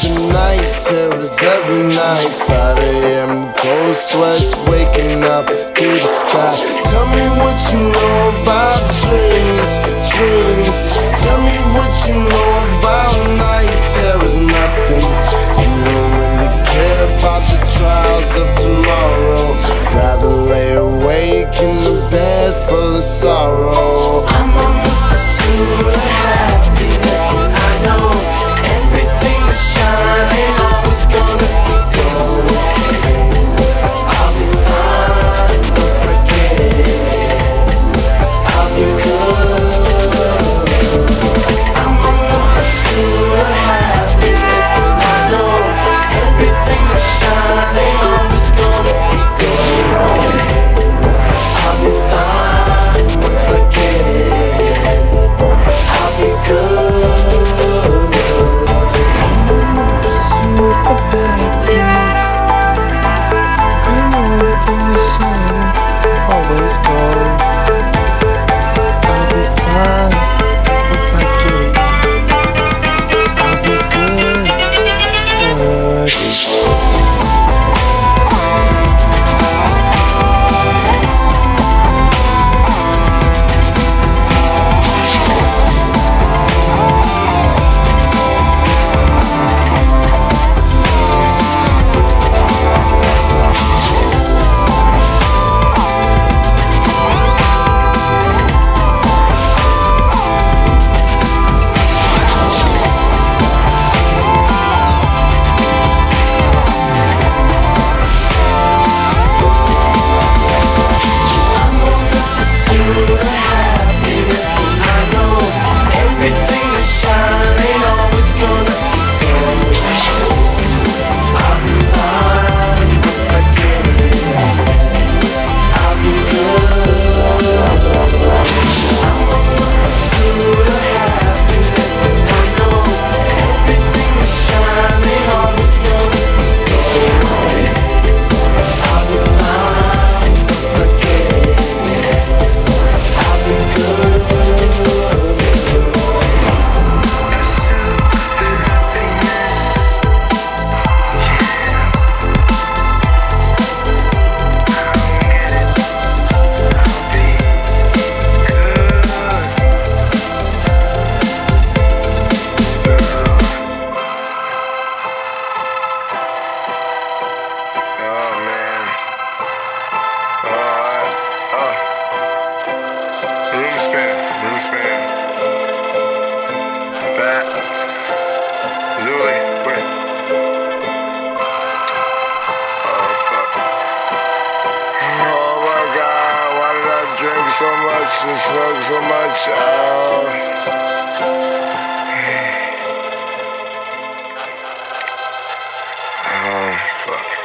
The night, terrors every night. 5 a.m. cold sweats waking up to the sky. Tell me what you know about dreams, dreams. Tell me what you know about. so much and smoke so much out. Oh, fuck.